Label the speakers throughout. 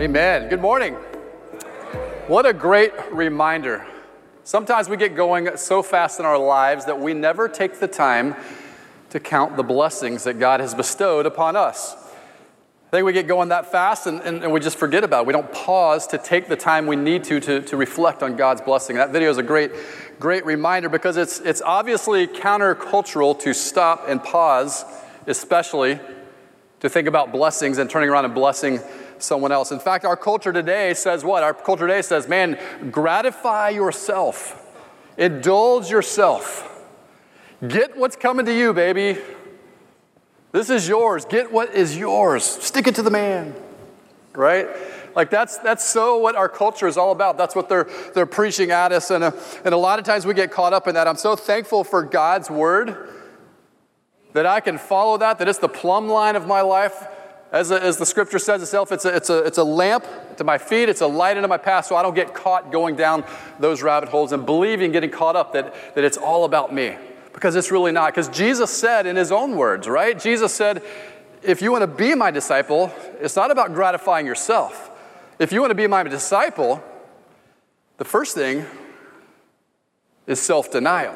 Speaker 1: Amen. Good morning. What a great reminder. Sometimes we get going so fast in our lives that we never take the time to count the blessings that God has bestowed upon us. I think we get going that fast and, and, and, we just forget about it. We don't pause to take the time we need to, to to reflect on God's blessing. That video is a great, great reminder because it's, it's obviously countercultural to stop and pause, especially to think about blessings and turning around and blessing someone else. In fact, our culture today says what? Our culture today says, man, gratify yourself, indulge yourself, get what's coming to you, baby. This is yours. Get what is yours. Stick it to the man. Right? Like that's that's so what our culture is all about. That's what they're they're preaching at us, and uh, and a lot of times we get caught up in that. I'm so thankful for God's word that I can follow that. That it's the plumb line of my life, as, a, as the scripture says itself. It's a it's a it's a lamp to my feet. It's a light into my path, so I don't get caught going down those rabbit holes and believing, getting caught up that that it's all about me because it's really not. Because Jesus said in his own words, right? Jesus said, if you want to be my disciple, it's not about gratifying yourself. If you want to be my disciple, the first thing is self denial.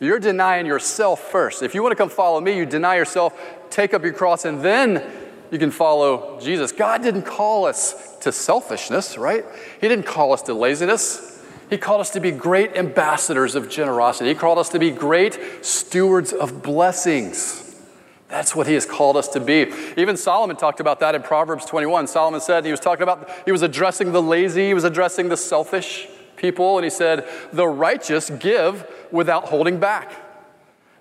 Speaker 1: You're denying yourself first. If you want to come follow me, you deny yourself, take up your cross, and then you can follow Jesus. God didn't call us to selfishness, right? He didn't call us to laziness. He called us to be great ambassadors of generosity. He called us to be great stewards of blessings. That's what he has called us to be. Even Solomon talked about that in Proverbs 21. Solomon said he was talking about, he was addressing the lazy, he was addressing the selfish people, and he said, The righteous give without holding back.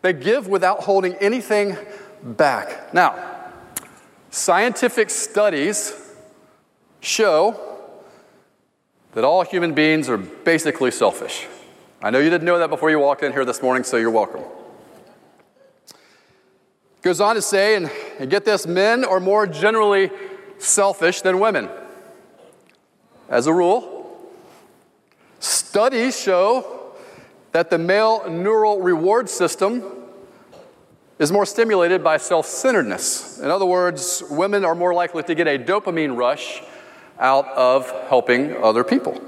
Speaker 1: They give without holding anything back. Now, scientific studies show that all human beings are basically selfish. I know you didn't know that before you walked in here this morning, so you're welcome. Goes on to say, and, and get this men are more generally selfish than women. As a rule, studies show that the male neural reward system is more stimulated by self centeredness. In other words, women are more likely to get a dopamine rush out of helping other people.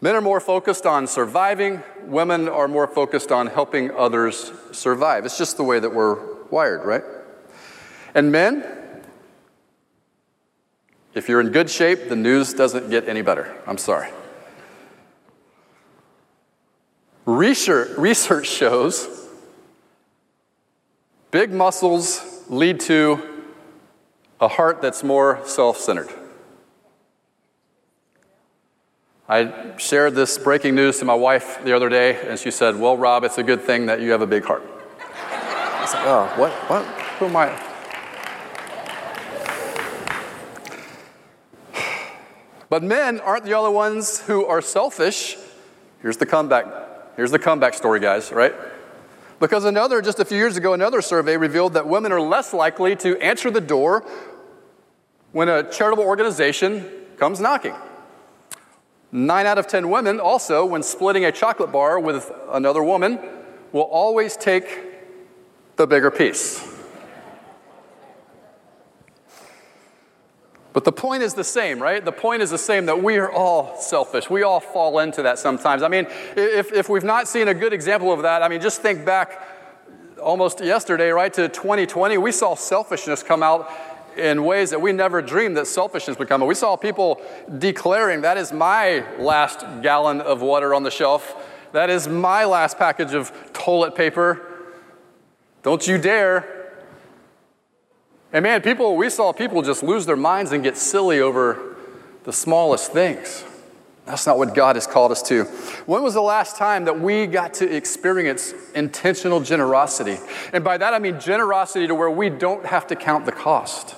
Speaker 1: Men are more focused on surviving, women are more focused on helping others survive. It's just the way that we're wired, right? And men, if you're in good shape, the news doesn't get any better. I'm sorry. Research, research shows big muscles lead to a heart that's more self centered. I shared this breaking news to my wife the other day, and she said, Well, Rob, it's a good thing that you have a big heart. I was like, Oh, what? What? Who am I? But men aren't the only ones who are selfish. Here's the comeback. Here's the comeback story, guys, right? Because another, just a few years ago, another survey revealed that women are less likely to answer the door when a charitable organization comes knocking. Nine out of 10 women also, when splitting a chocolate bar with another woman, will always take the bigger piece. But the point is the same, right? The point is the same that we are all selfish. We all fall into that sometimes. I mean, if, if we've not seen a good example of that, I mean, just think back almost yesterday, right, to 2020. We saw selfishness come out in ways that we never dreamed that selfishness would come. Out. We saw people declaring, That is my last gallon of water on the shelf. That is my last package of toilet paper. Don't you dare. And man, people, we saw people just lose their minds and get silly over the smallest things. That's not what God has called us to. When was the last time that we got to experience intentional generosity? And by that I mean generosity to where we don't have to count the cost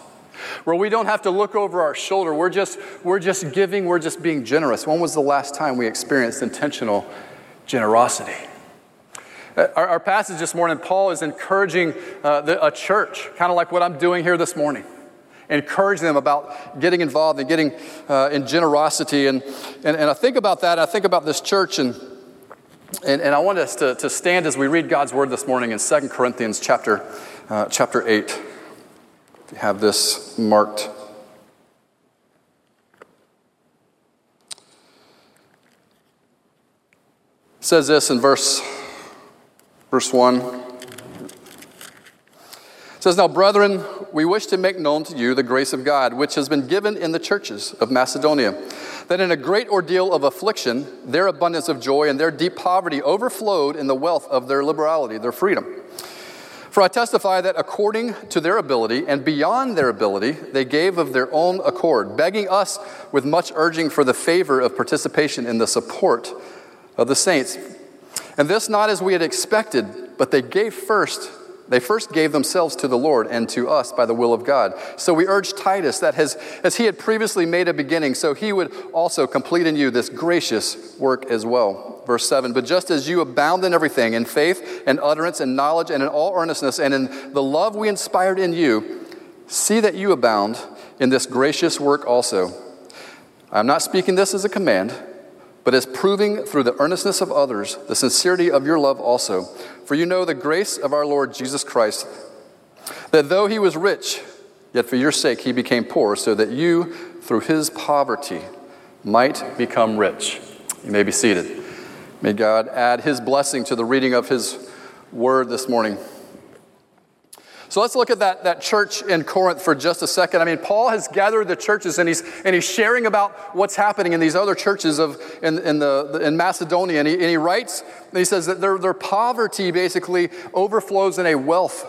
Speaker 1: where we don't have to look over our shoulder. We're just, we're just giving, we're just being generous. When was the last time we experienced intentional generosity? Our, our passage this morning, Paul is encouraging uh, the, a church, kind of like what I'm doing here this morning, encouraging them about getting involved and getting uh, in generosity. And, and, and I think about that, I think about this church, and, and, and I want us to, to stand as we read God's word this morning in 2 Corinthians chapter, uh, chapter 8. If you have this marked. Says this in verse verse 1. It says, Now, brethren, we wish to make known to you the grace of God, which has been given in the churches of Macedonia, that in a great ordeal of affliction, their abundance of joy and their deep poverty overflowed in the wealth of their liberality, their freedom. For I testify that according to their ability and beyond their ability, they gave of their own accord, begging us with much urging for the favor of participation in the support of the saints. And this not as we had expected, but they gave first they first gave themselves to the Lord and to us by the will of God. So we urge Titus that has, as he had previously made a beginning, so he would also complete in you this gracious work as well. Verse 7 But just as you abound in everything, in faith and utterance and knowledge and in all earnestness and in the love we inspired in you, see that you abound in this gracious work also. I'm not speaking this as a command but as proving through the earnestness of others the sincerity of your love also. For you know the grace of our Lord Jesus Christ, that though he was rich, yet for your sake he became poor, so that you, through his poverty, might become rich. You may be seated. May God add his blessing to the reading of his word this morning. So let's look at that, that church in Corinth for just a second. I mean, Paul has gathered the churches and he's, and he's sharing about what's happening in these other churches of, in, in, the, in Macedonia. And he, and he writes, and he says that their, their poverty basically overflows in a wealth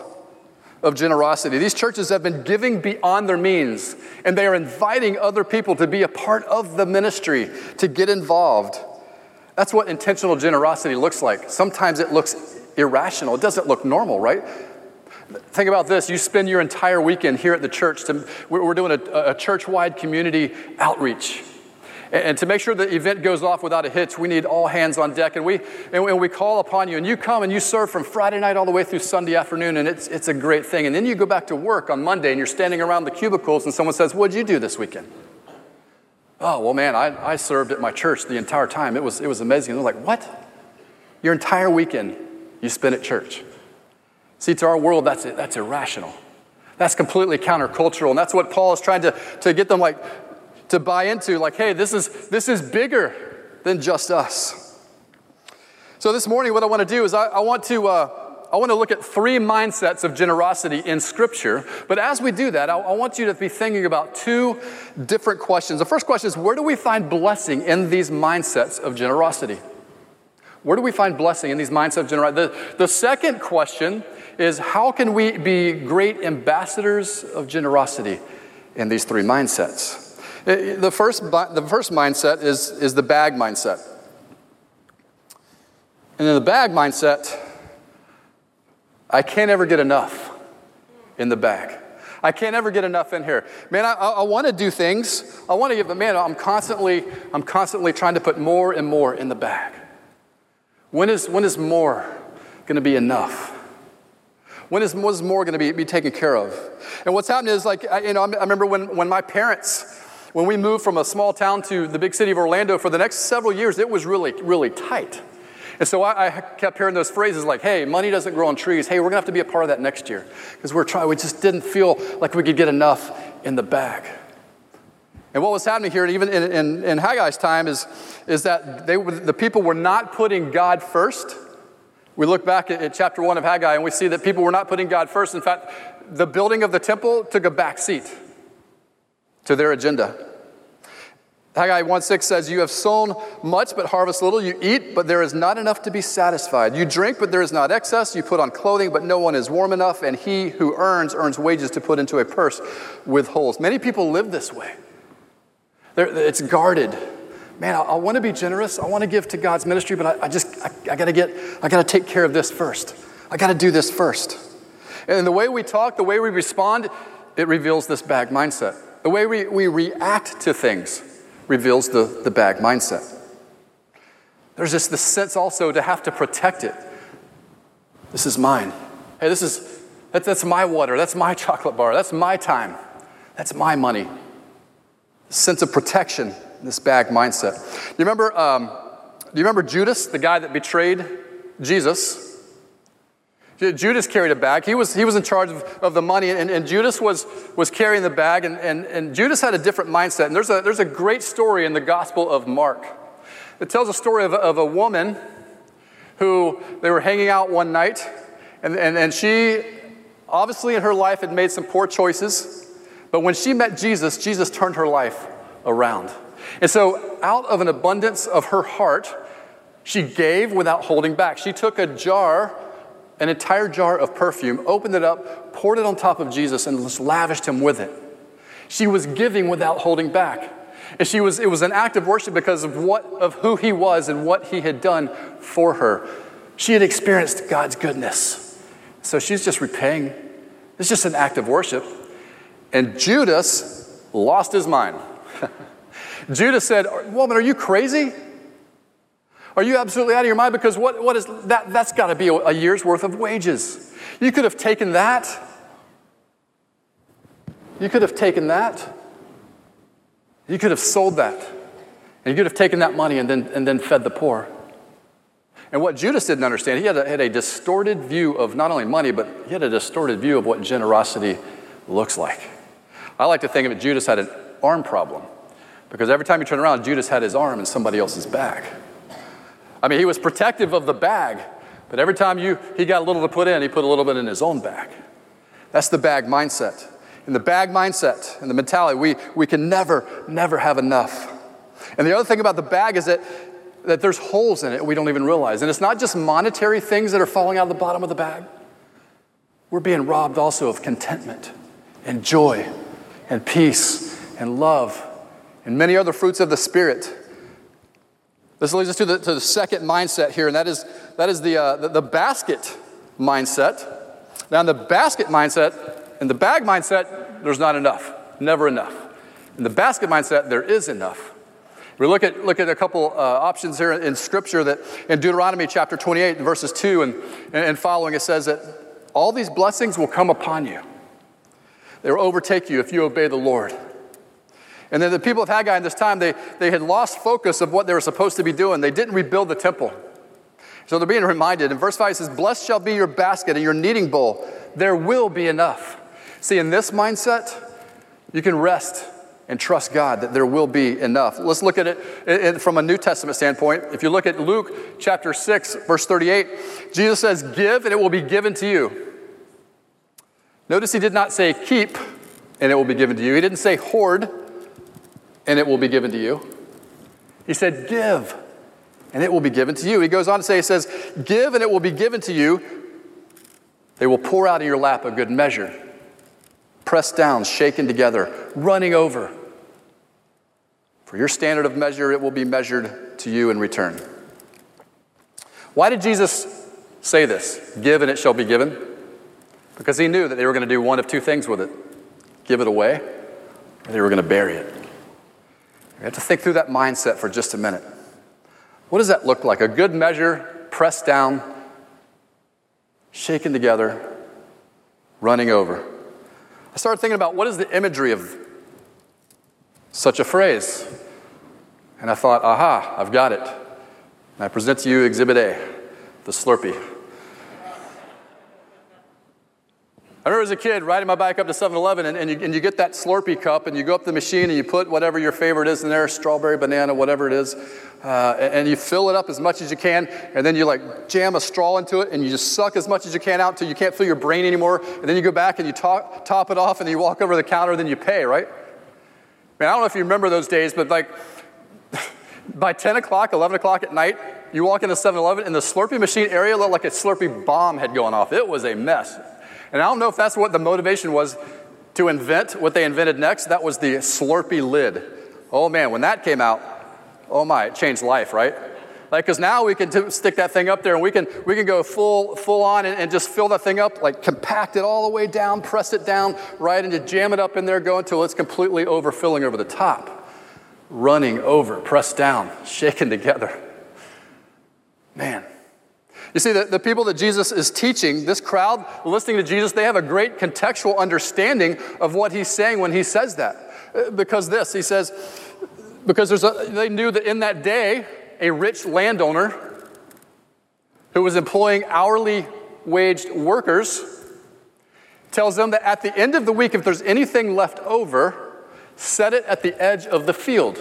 Speaker 1: of generosity. These churches have been giving beyond their means, and they are inviting other people to be a part of the ministry, to get involved. That's what intentional generosity looks like. Sometimes it looks irrational, it doesn't look normal, right? Think about this. You spend your entire weekend here at the church. To, we're doing a, a church wide community outreach. And to make sure the event goes off without a hitch, we need all hands on deck. And we, and we call upon you, and you come and you serve from Friday night all the way through Sunday afternoon, and it's, it's a great thing. And then you go back to work on Monday, and you're standing around the cubicles, and someone says, What'd you do this weekend? Oh, well, man, I, I served at my church the entire time. It was, it was amazing. And they're like, What? Your entire weekend you spent at church. See, to our world, that's, that's irrational. That's completely countercultural. And that's what Paul is trying to, to get them like to buy into, like, hey, this is this is bigger than just us. So this morning, what I want to do is I, I want to uh, I want to look at three mindsets of generosity in Scripture. But as we do that, I, I want you to be thinking about two different questions. The first question is where do we find blessing in these mindsets of generosity? Where do we find blessing in these mindsets of generosity? The, the second question is how can we be great ambassadors of generosity in these three mindsets? Uh, the first, the first mindset is, is the bag mindset. And in the bag mindset, I can't ever get enough in the bag. I can't ever get enough in here. Man, I, I want to do things. I want to give, but man, I'm constantly, I'm constantly trying to put more and more in the bag. When is, when is more going to be enough? When is, when is more going to be, be taken care of? And what's happening is like, I, you know, I remember when, when my parents, when we moved from a small town to the big city of Orlando for the next several years, it was really, really tight. And so I, I, kept hearing those phrases like, hey, money doesn't grow on trees. Hey, we're going to have to be a part of that next year. Because we're trying, we just didn't feel like we could get enough in the bag. And what was happening here, even in, in, in Haggai's time, is, is that they, the people were not putting God first we look back at, at chapter 1 of Haggai and we see that people were not putting God first. In fact, the building of the temple took a back seat to their agenda. Haggai 1:6 says, You have sown much but harvest little. You eat, but there is not enough to be satisfied. You drink, but there is not excess. You put on clothing, but no one is warm enough. And he who earns, earns wages to put into a purse with holes. Many people live this way. They're, it's guarded man, I, I want to be generous. I want to give to God's ministry, but I, I just, I, I got to get, I got to take care of this first. I got to do this first. And the way we talk, the way we respond, it reveals this bag mindset. The way we, we react to things reveals the, the bag mindset. There's just this sense also to have to protect it. This is mine. Hey, this is, that, that's my water. That's my chocolate bar. That's my time. That's my money. Sense of protection this bag mindset. You remember, um, do you remember Judas, the guy that betrayed Jesus? Judas carried a bag. He was, he was in charge of, of the money, and, and Judas was, was carrying the bag, and, and, and Judas had a different mindset. And there's a, there's a great story in the Gospel of Mark. It tells a story of, of a woman who they were hanging out one night, and, and, and she obviously in her life had made some poor choices, but when she met Jesus, Jesus turned her life around. And so, out of an abundance of her heart, she gave without holding back. She took a jar, an entire jar of perfume, opened it up, poured it on top of Jesus, and just lavished him with it. She was giving without holding back. And she was, it was an act of worship because of, what, of who he was and what he had done for her. She had experienced God's goodness. So she's just repaying. It's just an act of worship. And Judas lost his mind. Judas said, Woman, are you crazy? Are you absolutely out of your mind? Because what, what is that? That's got to be a year's worth of wages. You could have taken that. You could have taken that. You could have sold that. And you could have taken that money and then, and then fed the poor. And what Judas didn't understand, he had a, had a distorted view of not only money, but he had a distorted view of what generosity looks like. I like to think of it, Judas had an arm problem. Because every time you turn around, Judas had his arm in somebody else's bag. I mean, he was protective of the bag, but every time you, he got a little to put in, he put a little bit in his own bag. That's the bag mindset. In the bag mindset and the mentality, we, we can never, never have enough. And the other thing about the bag is that, that there's holes in it we don't even realize. And it's not just monetary things that are falling out of the bottom of the bag. We're being robbed also of contentment and joy and peace and love and many other fruits of the Spirit. This leads us to the, to the second mindset here, and that is, that is the, uh, the, the basket mindset. Now, in the basket mindset, in the bag mindset, there's not enough, never enough. In the basket mindset, there is enough. We look at, look at a couple uh, options here in Scripture that in Deuteronomy chapter 28, verses 2 and, and following, it says that all these blessings will come upon you. They will overtake you if you obey the Lord. And then the people of Haggai in this time, they, they had lost focus of what they were supposed to be doing. They didn't rebuild the temple. So they're being reminded. In verse 5, it says, Blessed shall be your basket and your kneading bowl. There will be enough. See, in this mindset, you can rest and trust God that there will be enough. Let's look at it from a New Testament standpoint. If you look at Luke chapter 6, verse 38, Jesus says, Give and it will be given to you. Notice he did not say keep and it will be given to you. He didn't say hoard and it will be given to you. He said, Give, and it will be given to you. He goes on to say, He says, Give, and it will be given to you. They will pour out of your lap a good measure, pressed down, shaken together, running over. For your standard of measure, it will be measured to you in return. Why did Jesus say this? Give, and it shall be given? Because he knew that they were going to do one of two things with it give it away, or they were going to bury it. We have to think through that mindset for just a minute. What does that look like? A good measure, pressed down, shaken together, running over. I started thinking about what is the imagery of such a phrase. And I thought, aha, I've got it. And I present to you Exhibit A, the Slurpee. I remember as a kid riding my bike up to 7 Eleven and, and, you, get that Slurpee cup and you go up the machine and you put whatever your favorite is in there strawberry, banana, whatever it is uh, and, and, you fill it up as much as you can and then you like jam a straw into it and you just suck as much as you can out until you can't feel your brain anymore. And then you go back and you top, top it off and you walk over the counter and then you pay, right? Man, I don't know if you remember those days, but like by 10 o'clock, 11 o'clock at night, you walk into 7 Eleven and the Slurpee machine area looked like a Slurpee bomb had gone off. It was a mess. And I don't know if that's what the motivation was to invent what they invented next. That was the Slurpee lid. Oh man, when that came out, oh my, it changed life, right? Like, because now we can t- stick that thing up there and we can, we can go full, full on and, and, just fill that thing up, like compact it all the way down, press it down, right, and just jam it up in there, go until it's completely overfilling over the top. Running over, pressed down, shaken together. Man, you see, the, the people that Jesus is teaching, this crowd listening to Jesus, they have a great contextual understanding of what he's saying when he says that. Uh, because this, he says, because there's a, they knew that in that day, a rich landowner who was employing hourly waged workers tells them that at the end of the week, if there's anything left over, set it at the edge of the field.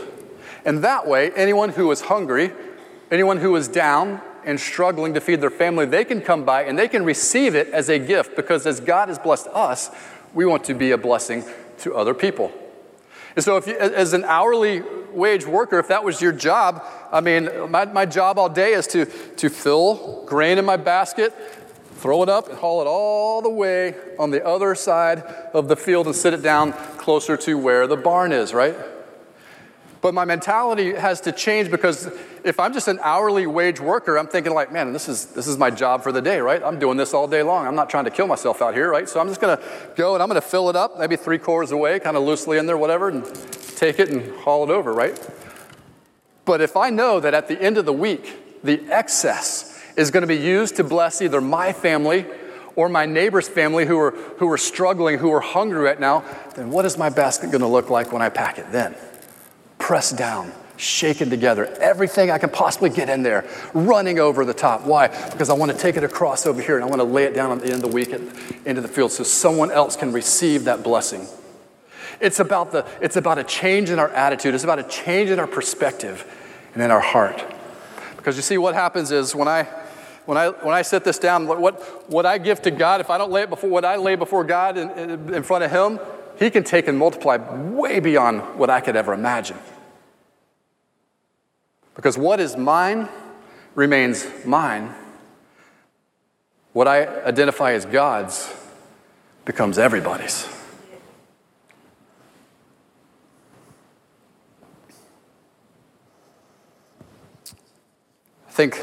Speaker 1: And that way, anyone who was hungry, anyone who was down, and struggling to feed their family, they can come by and they can receive it as a gift because as God has blessed us, we want to be a blessing to other people. And so, if you, as an hourly wage worker, if that was your job, I mean, my, my job all day is to, to fill grain in my basket, throw it up, and haul it all the way on the other side of the field and sit it down closer to where the barn is, right? But my mentality has to change because if I'm just an hourly wage worker, I'm thinking like, man, this is this is my job for the day, right? I'm doing this all day long. I'm not trying to kill myself out here, right? So I'm just gonna go and I'm gonna fill it up, maybe three quarters away, kind of loosely in there, whatever, and take it and haul it over, right? But if I know that at the end of the week, the excess is going to be used to bless either my family or my neighbor's family who are, who are struggling, who are hungry right now, then what is my basket going to look like when I pack it then? Pressed down, shaken together, everything I can possibly get in there, running over the top. Why? Because I want to take it across over here and I want to lay it down at the end of the week into the field so someone else can receive that blessing. It's about, the, it's about a change in our attitude, it's about a change in our perspective and in our heart. Because you see, what happens is when I when I, when I set this down, what, what I give to God, if I don't lay it before what I lay before God in, in, in front of Him, He can take and multiply way beyond what I could ever imagine. Because what is mine remains mine. What I identify as God's becomes everybody's. I think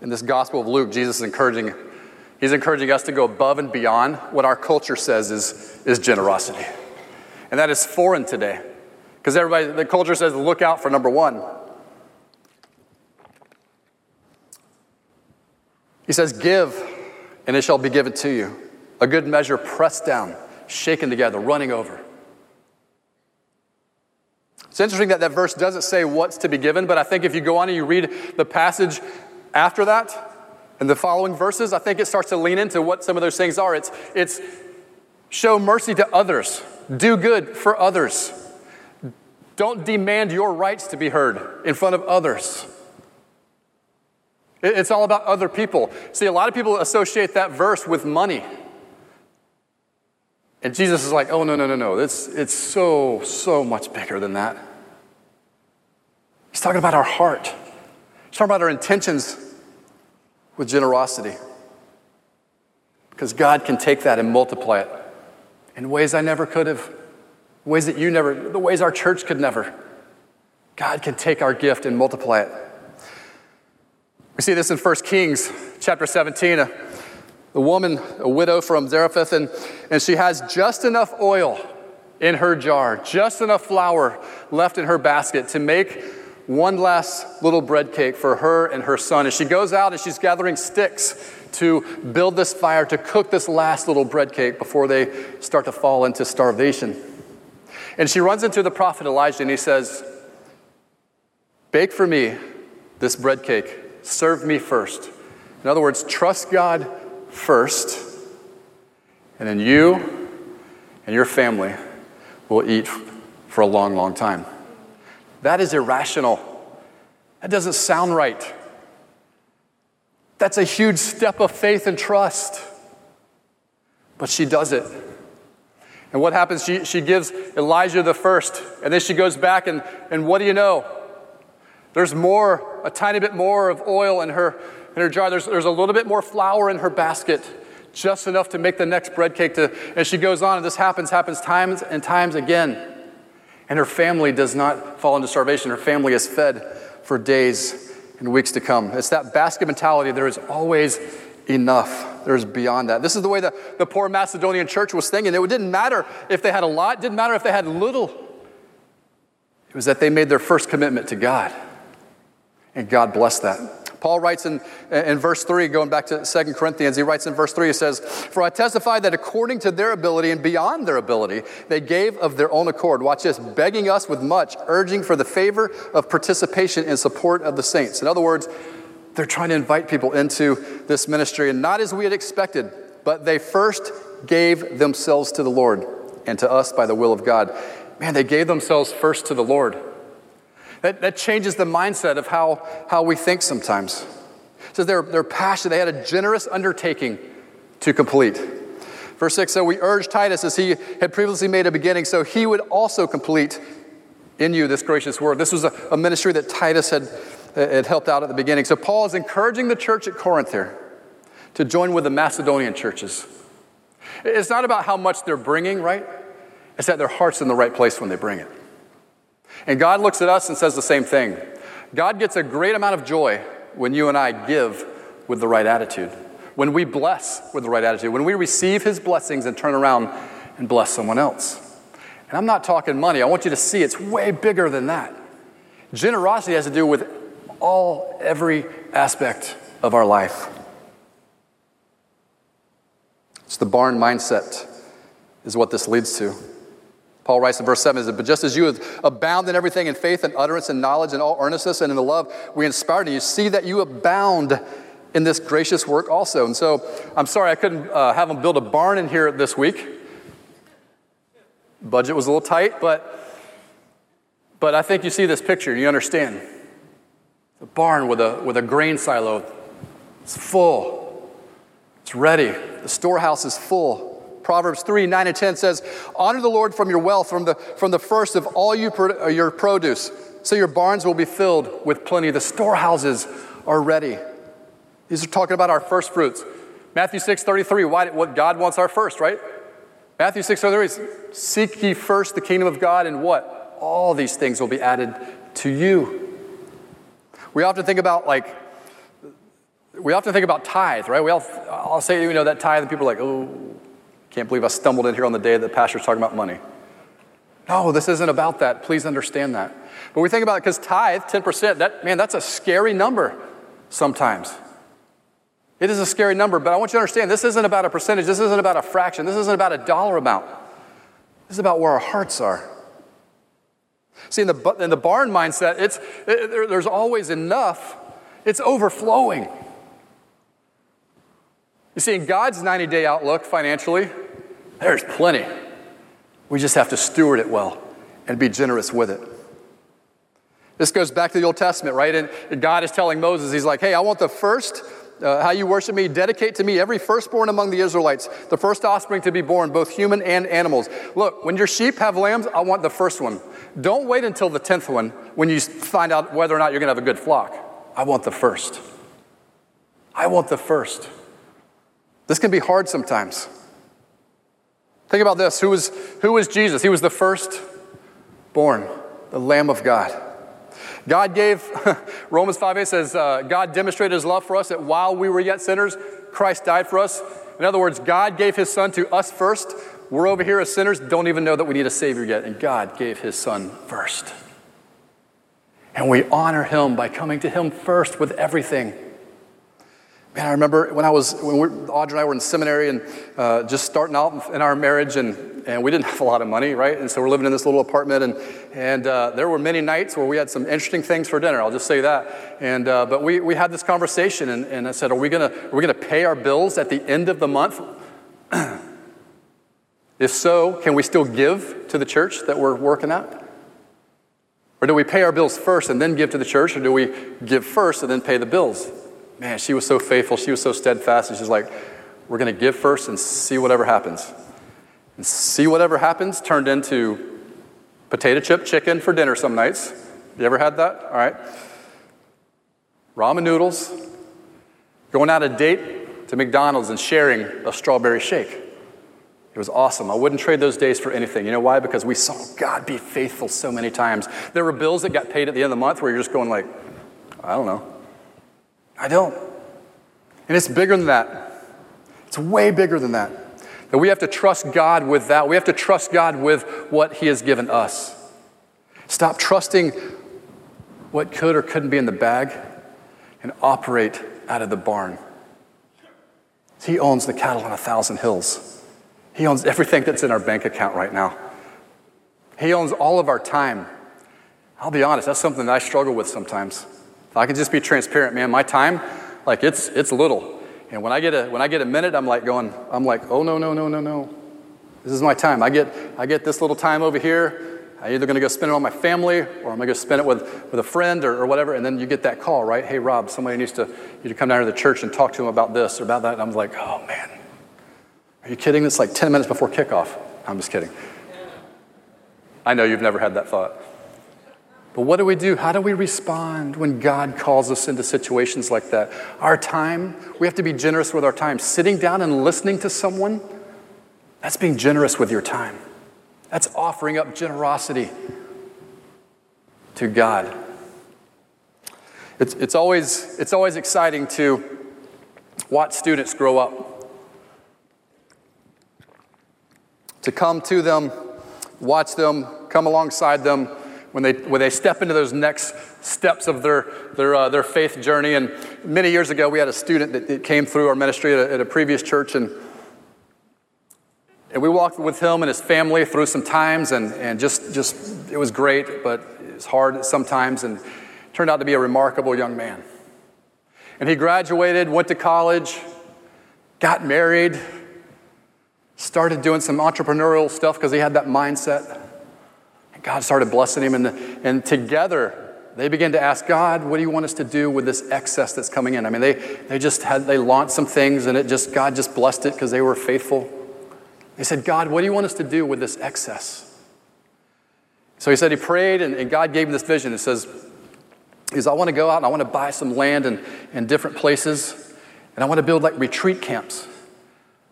Speaker 1: in this Gospel of Luke, Jesus is encouraging, he's encouraging us to go above and beyond what our culture says is, is generosity. And that is foreign today. Because everybody, the culture says, look out for number one. He says, Give, and it shall be given to you. A good measure pressed down, shaken together, running over. It's interesting that that verse doesn't say what's to be given, but I think if you go on and you read the passage after that, and the following verses, I think it starts to lean into what some of those things are. It's, it's show mercy to others, do good for others, don't demand your rights to be heard in front of others. It's all about other people. See, a lot of people associate that verse with money. And Jesus is like, oh, no, no, no, no. It's, it's so, so much bigger than that. He's talking about our heart. He's talking about our intentions with generosity. Because God can take that and multiply it in ways I never could have, ways that you never, the ways our church could never. God can take our gift and multiply it. We see this in 1 Kings chapter 17. A, a woman, a widow from Zarephath, and, and she has just enough oil in her jar, just enough flour left in her basket to make one last little bread cake for her and her son. And she goes out and she's gathering sticks to build this fire, to cook this last little bread cake before they start to fall into starvation. And she runs into the prophet Elijah and he says, Bake for me this bread cake. Serve me first. In other words, trust God first, and then you and your family will eat for a long, long time. That is irrational. That doesn't sound right. That's a huge step of faith and trust. But she does it. And what happens? She, she gives Elijah the first, and then she goes back, and, and what do you know? There's more, a tiny bit more of oil in her, in her jar. There's, there's a little bit more flour in her basket, just enough to make the next bread cake. To, and she goes on, and this happens, happens times and times again. And her family does not fall into starvation. Her family is fed for days and weeks to come. It's that basket mentality. There is always enough. There's beyond that. This is the way the, the poor Macedonian church was thinking. It didn't matter if they had a lot, it didn't matter if they had little. It was that they made their first commitment to God. And God bless that. Paul writes in, in verse 3, going back to 2 Corinthians, he writes in verse 3, he says, For I testify that according to their ability and beyond their ability, they gave of their own accord. Watch this, begging us with much, urging for the favor of participation in support of the saints. In other words, they're trying to invite people into this ministry, and not as we had expected, but they first gave themselves to the Lord and to us by the will of God. Man, they gave themselves first to the Lord. That, that changes the mindset of how, how we think sometimes. Says they're, they're passionate. They had a generous undertaking to complete. Verse 6 So we urge Titus, as he had previously made a beginning, so he would also complete in you this gracious word. This was a, a ministry that Titus had, had helped out at the beginning. So Paul is encouraging the church at Corinth here to join with the Macedonian churches. It's not about how much they're bringing, right? It's that their heart's in the right place when they bring it. And God looks at us and says the same thing. God gets a great amount of joy when you and I give with the right attitude, when we bless with the right attitude, when we receive His blessings and turn around and bless someone else. And I'm not talking money. I want you to see it's way bigger than that. Generosity has to do with all, every aspect of our life. It's the barn mindset, is what this leads to. Paul writes in verse 7 But just as you abound in everything in faith and utterance and knowledge and all earnestness and in the love we inspired in you, see that you abound in this gracious work also. And so I'm sorry I couldn't uh, have them build a barn in here this week. Budget was a little tight, but, but I think you see this picture and you understand. A barn with a, with a grain silo. It's full, it's ready. The storehouse is full. Proverbs 3 9 and 10 says, Honor the Lord from your wealth, from the, from the first of all you pro- uh, your produce, so your barns will be filled with plenty. The storehouses are ready. These are talking about our first fruits. Matthew 6 33, why, what God wants our first, right? Matthew 6 33, seek ye first the kingdom of God, and what? All these things will be added to you. We often think about like, we often think about tithe, right? We all, I'll say, you know, that tithe, and people are like, oh, can't believe I stumbled in here on the day that the pastor's talking about money. No, this isn't about that. Please understand that. But we think about it because tithe, 10%, that, man, that's a scary number sometimes. It is a scary number, but I want you to understand this isn't about a percentage, this isn't about a fraction, this isn't about a dollar amount. This is about where our hearts are. See, in the, in the barn mindset, it's, it, there's always enough, it's overflowing. You see, in God's 90 day outlook financially, there's plenty. We just have to steward it well and be generous with it. This goes back to the Old Testament, right? And God is telling Moses, He's like, hey, I want the first, uh, how you worship me, dedicate to me every firstborn among the Israelites, the first offspring to be born, both human and animals. Look, when your sheep have lambs, I want the first one. Don't wait until the tenth one when you find out whether or not you're going to have a good flock. I want the first. I want the first. This can be hard sometimes. Think about this who was, who was Jesus? He was the first born, the Lamb of God. God gave, Romans 5 8 says, uh, God demonstrated his love for us that while we were yet sinners, Christ died for us. In other words, God gave his son to us first. We're over here as sinners, don't even know that we need a Savior yet, and God gave his son first. And we honor him by coming to him first with everything. Man, I remember when I was, when we, Audrey and I were in seminary and uh, just starting out in our marriage, and, and we didn't have a lot of money, right? And so we're living in this little apartment, and, and uh, there were many nights where we had some interesting things for dinner, I'll just say that. And, uh, but we, we had this conversation, and, and I said, Are we going to pay our bills at the end of the month? if so, can we still give to the church that we're working at? Or do we pay our bills first and then give to the church, or do we give first and then pay the bills? Man, she was so faithful. She was so steadfast. And she's like, we're going to give first and see whatever happens. And see whatever happens turned into potato chip chicken for dinner some nights. You ever had that? All right. Ramen noodles, going out a date to McDonald's and sharing a strawberry shake. It was awesome. I wouldn't trade those days for anything. You know why? Because we saw God be faithful so many times. There were bills that got paid at the end of the month where you're just going like, I don't know. I don't. And it's bigger than that. It's way bigger than that. That we have to trust God with that. We have to trust God with what He has given us. Stop trusting what could or couldn't be in the bag and operate out of the barn. He owns the cattle on a thousand hills. He owns everything that's in our bank account right now. He owns all of our time. I'll be honest, that's something that I struggle with sometimes. If I can just be transparent, man, my time, like it's it's little. And when I get a when I get a minute, I'm like going, I'm like, oh no, no, no, no, no. This is my time. I get I get this little time over here. I'm either going to go spend it on my family or I'm going to go spend it with, with a friend or, or, whatever. And then you get that call, right? Hey, Rob, somebody needs to, you to come down to the church and talk to them about this or about that. And I'm like, oh, man. Are you kidding? It's like 10 minutes before kickoff. I'm just kidding. I know you've never had that thought. But what do we do? How do we respond when God calls us into situations like that? Our time, we have to be generous with our time. Sitting down and listening to someone, that's being generous with your time. That's offering up generosity to God. It's, it's, always, it's always exciting to watch students grow up, to come to them, watch them, come alongside them when they, when they step into those next steps of their, their, uh, their faith journey. And many years ago, we had a student that, that came through our ministry at a, at a previous church, and and we walked with him and his family through some times, and, and just, just, it was great, but it was hard sometimes, and turned out to be a remarkable young man. And he graduated, went to college, got married, started doing some entrepreneurial stuff because he had that mindset. God started blessing him, and, and together they began to ask God, what do you want us to do with this excess that's coming in? I mean, they, they just had, they launched some things, and it just, God just blessed it because they were faithful. They said, God, what do you want us to do with this excess? So he said he prayed, and, and God gave him this vision. It says, is I want to go out and I want to buy some land in, in different places, and I want to build like retreat camps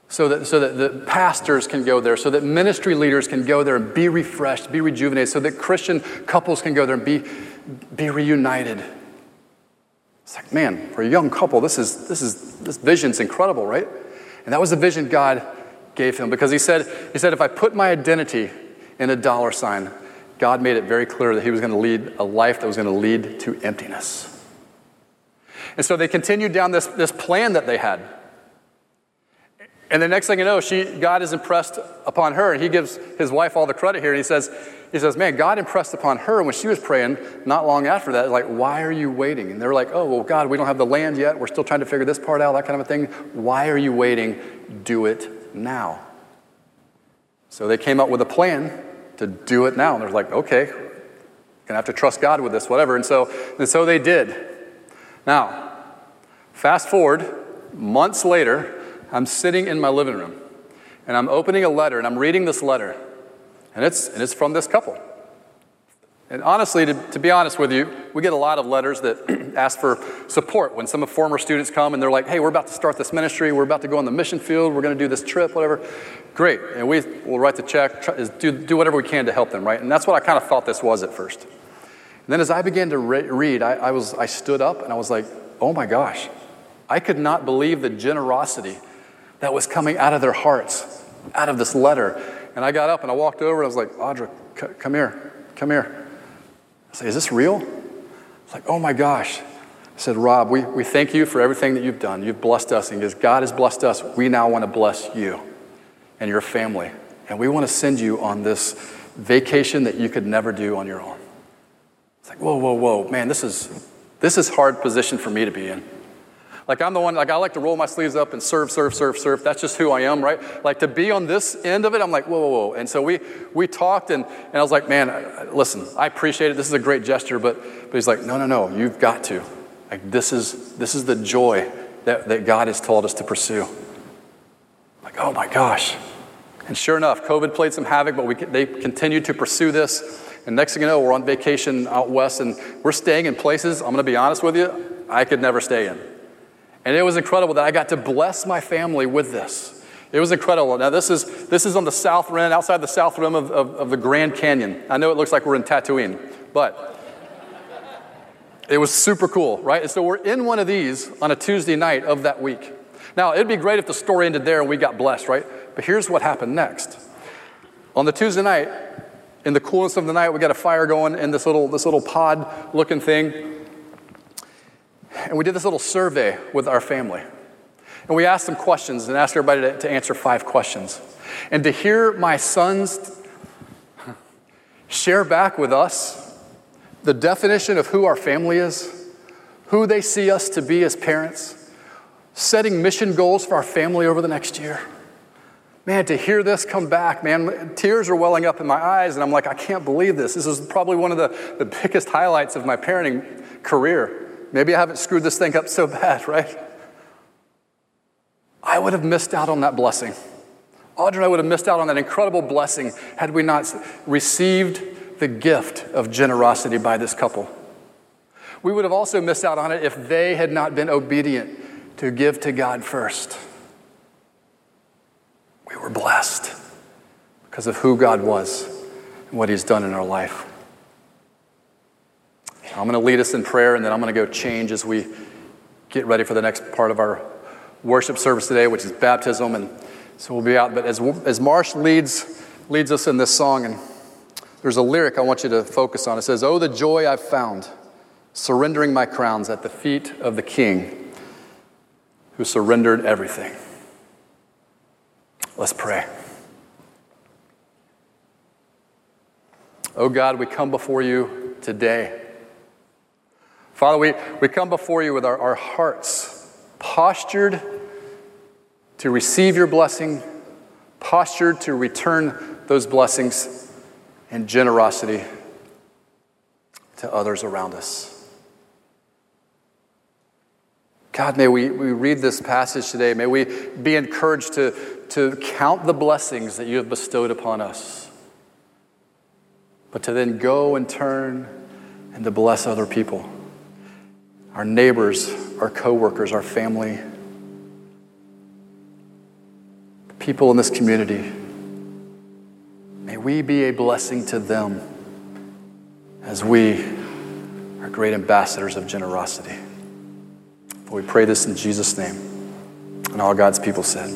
Speaker 1: so that, so that the pastors can go there, so that ministry leaders can go there and be refreshed, be rejuvenated, so that Christian couples can go there and be, be reunited. It's like, man, for a young couple, this is this is this vision's incredible, right? And that was the vision God gave him because he said, he said, if I put my identity in a dollar sign, God made it very clear that he was going to lead a life that was going to lead to emptiness. And so they continued down this, this plan that they had. And the next thing you know, she, God is impressed upon her, and he gives his wife all the credit here. And he says, he says, Man, God impressed upon her when she was praying not long after that, like, why are you waiting? And they're like, Oh, well, God, we don't have the land yet. We're still trying to figure this part out, that kind of a thing. Why are you waiting? Do it now. So they came up with a plan to do it now. And they're like, okay, gonna have to trust God with this, whatever. And so, and so they did. Now, fast forward, months later, I'm sitting in my living room and I'm opening a letter and I'm reading this letter. And it's, and it's from this couple. And honestly, to, to, be honest with you, we get a lot of letters that ask for support when some of former students come and they're like, hey, we're about to start this ministry, we're about to go on the mission field, we're going to do this trip, whatever. Great. And we will write the check, try, do, do whatever we can to help them, right? And that's what I kind of thought this was at first. And then as I began to re- read, I, I, was, I stood up and I was like, oh my gosh, I could not believe the generosity that was coming out of their hearts, out of this letter. And I got up and I walked over and I was like, Audra, c- come here, come here. I said, Is this real? It's like, Oh my gosh. I said, Rob, we, we thank you for everything that you've done. You've blessed us. And as God has blessed us, we now want to bless you and your family. And we want to send you on this vacation that you could never do on your own. It's like, whoa, whoa, whoa, man, this is this is hard position for me to be in. Like I'm the one, like I like to roll my sleeves up and serve, serve, serve, serve. That's just who I am, right? Like to be on this end of it, I'm like, whoa, whoa, whoa. And so we we talked and, and I was like, man, listen, I appreciate it. This is a great gesture, but but he's like, no, no, no, you've got to. Like this is this is the joy that, that God has told us to pursue. Like, oh my gosh. And sure enough, COVID played some havoc, but we, they continued to pursue this. And next thing you know, we're on vacation out west and we're staying in places, I'm going to be honest with you, I could never stay in. And it was incredible that I got to bless my family with this. It was incredible. Now, this is, this is on the south rim, outside the south rim of, of, of the Grand Canyon. I know it looks like we're in Tatooine, but it was super cool, right? And so we're in one of these on a Tuesday night of that week. Now, it'd be great if the story ended there and we got blessed, right? But here's what happened next. On the Tuesday night, in the coolness of the night, we got a fire going in this little, this little pod looking thing. And we did this little survey with our family. And we asked them questions and asked everybody to, to answer five questions. And to hear my sons share back with us the definition of who our family is, who they see us to be as parents, setting mission goals for our family over the next year. man, to hear this come back, man, tears are welling up in my eyes, and I'm like, I can't believe this. This is probably one of the, the biggest highlights of my parenting career. Maybe I haven't screwed this thing up so bad, right? I would have missed out on that blessing. Audrey and I would have missed out on that incredible blessing had we not received the gift of generosity by this couple. We would have also missed out on it if they had not been obedient to give to God first. We were blessed because of who God was and what He's done in our life. I'm going to lead us in prayer and then I'm going to go change as we get ready for the next part of our worship service today, which is baptism. And so we'll be out. But as, as Marsh leads, leads us in this song, and there's a lyric I want you to focus on. It says, Oh, the joy I've found, surrendering my crowns at the feet of the King who surrendered everything. Let's pray. Oh God, we come before you today. Father, we, we come before you with our, our hearts postured to receive your blessing, postured to return those blessings in generosity to others around us. God, may we, we read this passage today. May we be encouraged to, to count the blessings that you have bestowed upon us, but to then go and turn and to bless other people our neighbors, our coworkers, our family, people in this community. May we be a blessing to them as we are great ambassadors of generosity. We pray this in Jesus' name. And all God's people said,